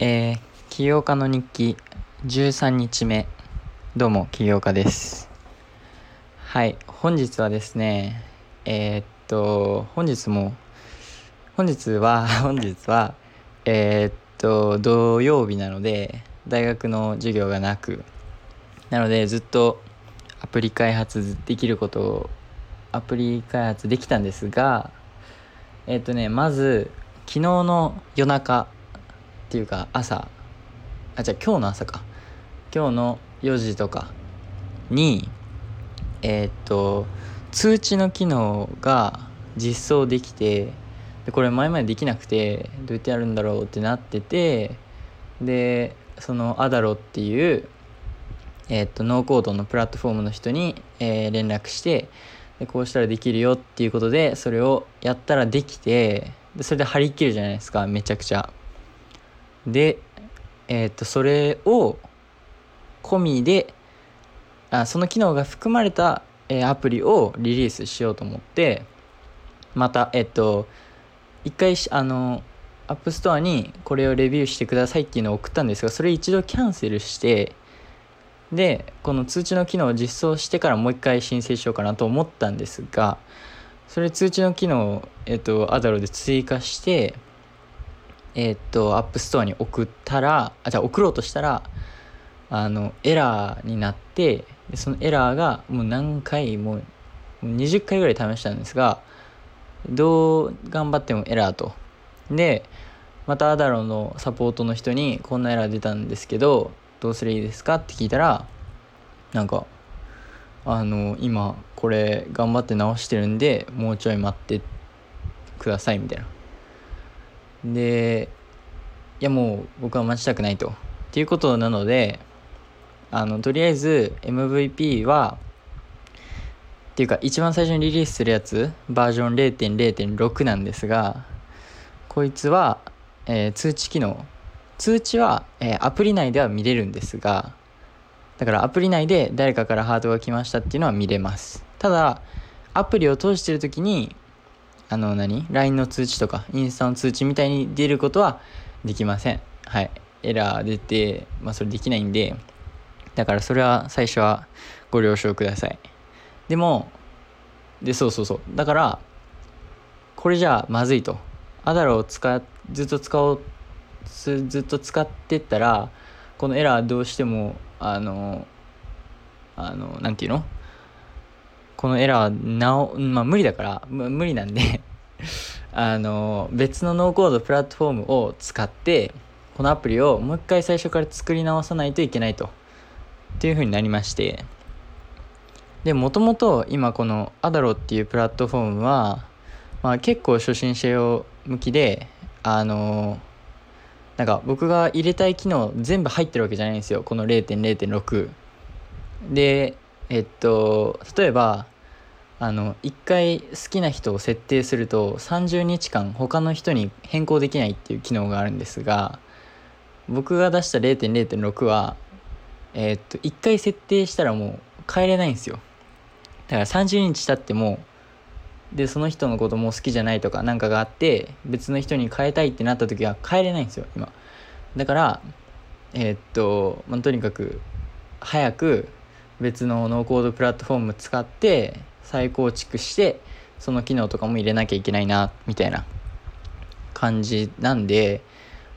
えー、起業家の日記13日目。どうも起業家です。はい本日はですねえー、っと本日も本日は 本日はえー、っと土曜日なので大学の授業がなくなのでずっとアプリ開発できることをアプリ開発できたんですがえっとねまず昨日の夜中っていうか朝あじゃあ今日の朝か。今日の4時とかにえー、っと通知の機能が実装できてでこれ前までできなくてどうやってやるんだろうってなっててでそのアダロっていうえー、っとノーコードのプラットフォームの人に、えー、連絡してでこうしたらできるよっていうことでそれをやったらできてでそれで張り切るじゃないですかめちゃくちゃ。で、えっ、と、それを込みで、あその機能が含まれた、えー、アプリをリリースしようと思って、また、えっ、と、一回、あの、 App Store にこれをレビューしてくださいっていうのを送ったんですが、それ一度キャンセルして、で、この通知の機能を実装してからもう一回申請しようかなと思ったんですが、それ通知の機能を、えっ、と、 Adalo で追加して、えー、っと App Store に送ったらあじゃあ送ろうとしたらあのエラーになってでそのエラーがもう何回もう20回ぐらい試したんですがどう頑張ってもエラーと。でまた Adalo のサポートの人にこんなエラー出たんですけどどうすればいいですかって聞いたらなんかあの今これ頑張って直してるんでもうちょい待ってくださいみたいな。でいやもう僕は待ちたくないと。っていうことなのであのとりあえず MVP はっていうか一番最初にリリースするやつバージョン0.0.6なんですがこいつは、えー、通知機能。通知は、えー、アプリ内では見れるんですがだからアプリ内で誰かからハートが来ましたっていうのは見れます。ただアプリを通してる時にあの何 ?LINE の通知とかインスタの通知みたいに出ることはできません。はい。エラー出て、まあそれできないんで、だからそれは最初はご了承ください。でも、で、そうそうそう。だから、これじゃあまずいと。アダロを使ずっと使おう、ずっと使ってったら、このエラーどうしても、あの、あの、なんていうの？このエラーなお、まあ無理だから、無理なんで あの、別のノーコードプラットフォームを使って、このアプリをもう一回最初から作り直さないといけないと。っていう風になりまして。で、もともと今このアダロっていうプラットフォームは、まあ結構初心者用向きで、あの、なんか僕が入れたい機能全部入ってるわけじゃないんですよ。この0.0.6。で、えっと例えばあの1回好きな人を設定すると30日間他の人に変更できないっていう機能があるんですが僕が出した0.0.6はえっと1回設定したらもう変えれないんですよ。だから30日経ってもでその人のことも好きじゃないとか何かがあって別の人に変えたいってなった時は変えれないんですよ今。だからえー、っと、まあ、とにかく早く別のノーコードプラットフォーム使って再構築してその機能とかも入れなきゃいけないなみたいな感じなんで、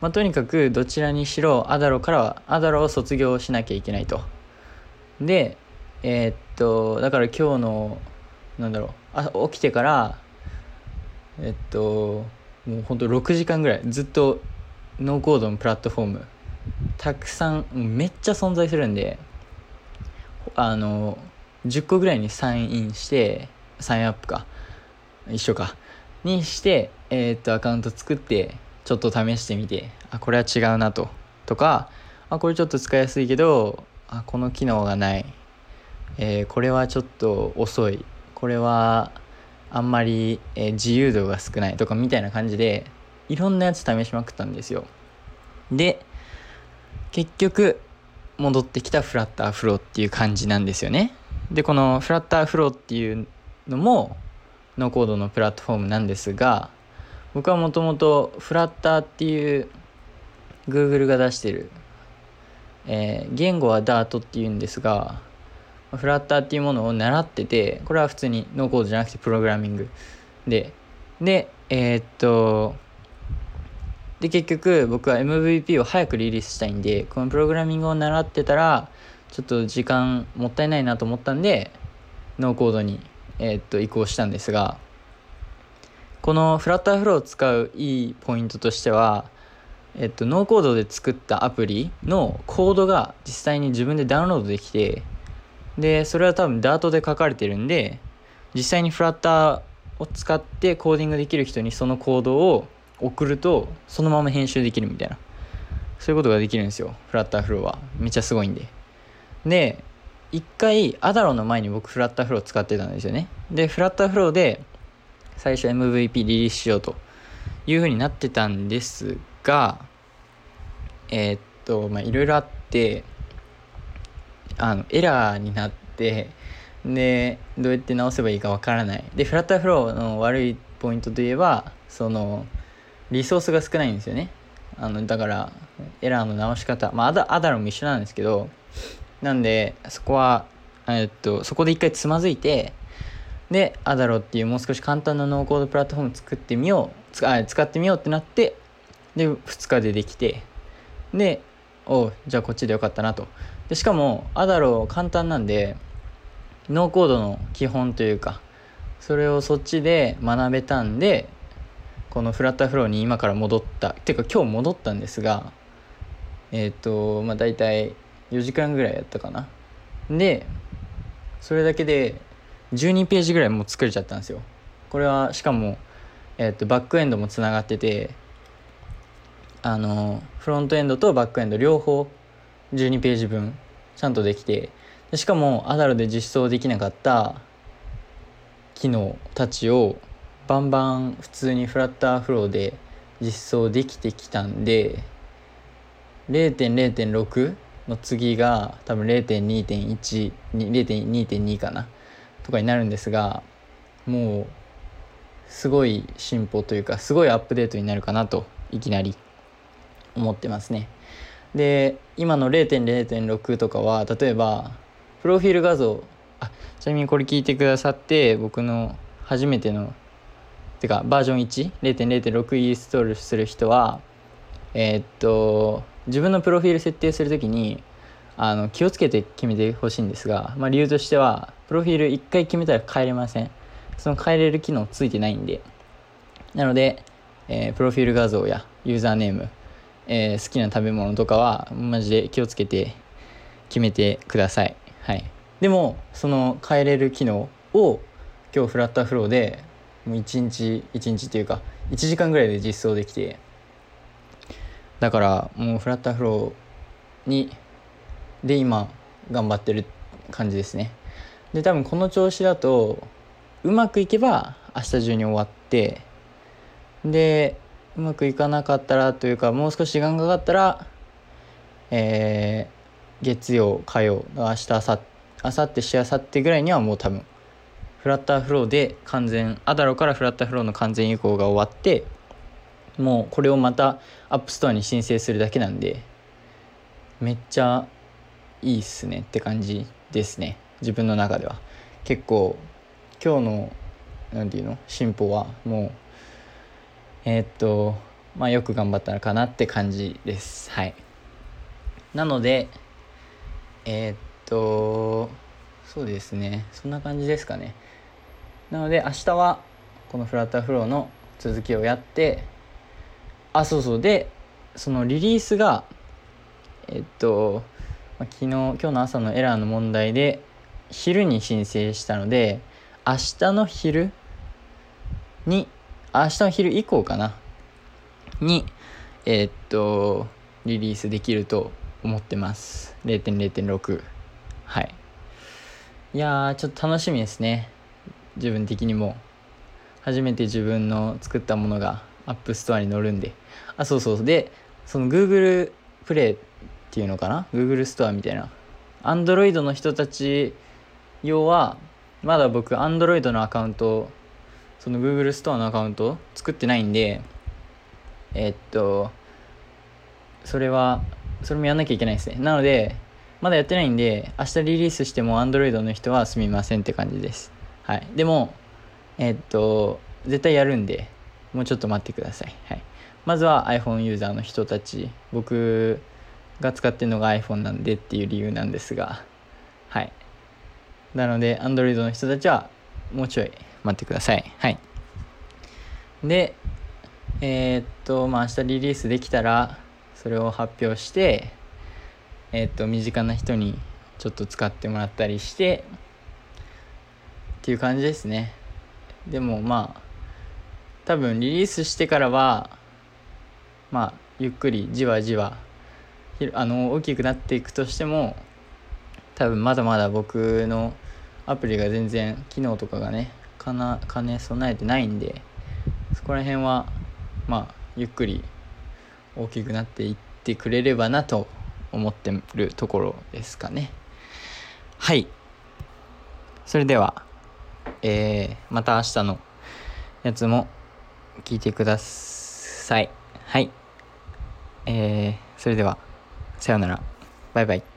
まあ、とにかくどちらにしろアダロからはアダロを卒業しなきゃいけないと。でえー、っとだから今日のなんだろうあ起きてからえっともうほんと6時間ぐらいずっとノーコードのプラットフォームたくさんめっちゃ存在するんであの10個ぐらいにサインインしてサインアップか。一緒か。にしてえー、っとアカウント作ってちょっと試してみてあこれは違うなと。とかあこれちょっと使いやすいけどあこの機能がない、えー、これはちょっと遅い。これはあんまり、えー、自由度が少ない。とかみたいな感じでいろんなやつ試しまくったんですよ。で結局戻ってきたフラッターフローっていう感じなんですよね。でこのフラッターフローっていうのもノーコードのプラットフォームなんですが僕はもともとフラッターっていう Google が出してる、えー、言語は Dart っていうんですがフラッターっていうものを習っててこれは普通にノーコードじゃなくてプログラミングででえー、っとで結局僕は MVP を早くリリースしたいんでこのプログラミングを習ってたらちょっと時間もったいないなと思ったんでノーコードに、えー、っと移行したんですがこのフラッターフローを使ういいポイントとしてはえっと、ノーコードで作ったアプリのコードが実際に自分でダウンロードできてでそれは多分 Dart で書かれてるんで実際にフラッターを使ってコーディングできる人にそのコードを送るとそのまま編集できるみたいな。そういうことができるんですよ。フラッターフローは。めっちゃすごいんで。で一回アダロの前に僕フラッターフロー使ってたんですよね。でフラッターフローで最初 MVP リリースしようという風になってたんですがえー、っとまあいろいろあってあのエラーになってでどうやって直せばいいかわからない。でフラッターフローの悪いポイントといえばそのリソースが少ないんですよね。あのだからエラーの直し方。まあアダ Adalo も一緒なんですけどなんでそこはえっとそこで一回つまずいてで Adalo っていうもう少し簡単なノーコードプラットフォーム作ってみよう。使使ってみようってなってで2日でできてでおじゃあこっちでよかったなと。でしかも Adalo 簡単なんでノーコードの基本というかそれをそっちで学べたんでこのフラッターフローに今から戻ったっていうか今日戻ったんですがえっ、ー、とまあ大体4時間ぐらいやったかな。でそれだけで12ページぐらいもう作れちゃったんですよ。これはしかも、えーと、バックエンドもつながっててあのフロントエンドとバックエンド両方12ページ分ちゃんとできてしかもアダルで実装できなかった機能たちをバンバン普通にフラッターフローで実装できてきたんで0.0.6の次が多分0.2.1 0.2.2かなとかになるんですがもうすごい進歩というかすごいアップデートになるかなといきなり思ってますね。で今の0.0.6とかは例えばプロフィール画像あちなみにこれ聞いてくださって僕の初めてのてかバージョン10.0.6インストールする人はえー、っと自分のプロフィール設定する時にあの気をつけて決めてほしいんですが、まあ、理由としてはプロフィール1回決めたら変えれません。その変えれる機能ついてないんで。なので、えー、プロフィール画像やユーザーネーム、えー、好きな食べ物とかはマジで気をつけて決めてください。はい。でもその変えれる機能を今日フラッターフローでもう1日1日っていうか1時間ぐらいで実装できてだからもうフラッターフローにで今頑張ってる感じですね。で多分この調子だとうまくいけば明日中に終わってでうまくいかなかったらというかもう少し時間がかかったらえー月曜火曜明日明後明後日しあさってぐらいにはもう多分 FlutterFlow で完全 Adalo から FlutterFlow の完全移行が終わってもうこれをまた App Store に申請するだけなんでめっちゃいいっすねって感じですね。自分の中では。結構今日の何て言うの進歩はもうえー、っとまあよく頑張ったのかなって感じです。はい。なのでえー、っとそうですね。そんな感じですかね。なので明日はこのフラッターフローの続きをやってあそうそう。でそのリリースがえっと昨日今日の朝のエラーの問題で昼に申請したので明日の昼に明日の昼以降かなにえっとリリースできると思ってます。0.0.6はい。いやーちょっと楽しみですね。自分的にも初めて自分の作ったものが App Store に載るんで。あそうそう。でその Google プレイっていうのかな？Google ストアみたいな。Android の人たち用はまだ僕 Android のアカウントその Google ストアのアカウント作ってないんでえ、っとそれはそれもやんなきゃいけないですね。なのでまだやってないんで明日リリースしても Android の人はすみませんって感じです。はい。でもえー、っと絶対やるんでもうちょっと待ってください。はい。まずは iPhone ユーザーの人たち僕が使ってるのが iPhone なんでっていう理由なんですがはい。なので Android の人たちはもうちょい待ってください。はい。でえー、っとまあ明日リリースできたらそれを発表してえー、っと身近な人にちょっと使ってもらったりしてっていう感じですね。でもまあ多分リリースしてからはまあゆっくりじわじわあの大きくなっていくとしても多分まだまだ僕のアプリが全然機能とかがねかな兼ね備えてないんでそこら辺はまあゆっくり大きくなっていってくれればなと思ってるところですかね。はい。それではえー、また明日のやつも聞いてください。はい。えー、それではさようなら。バイバイ。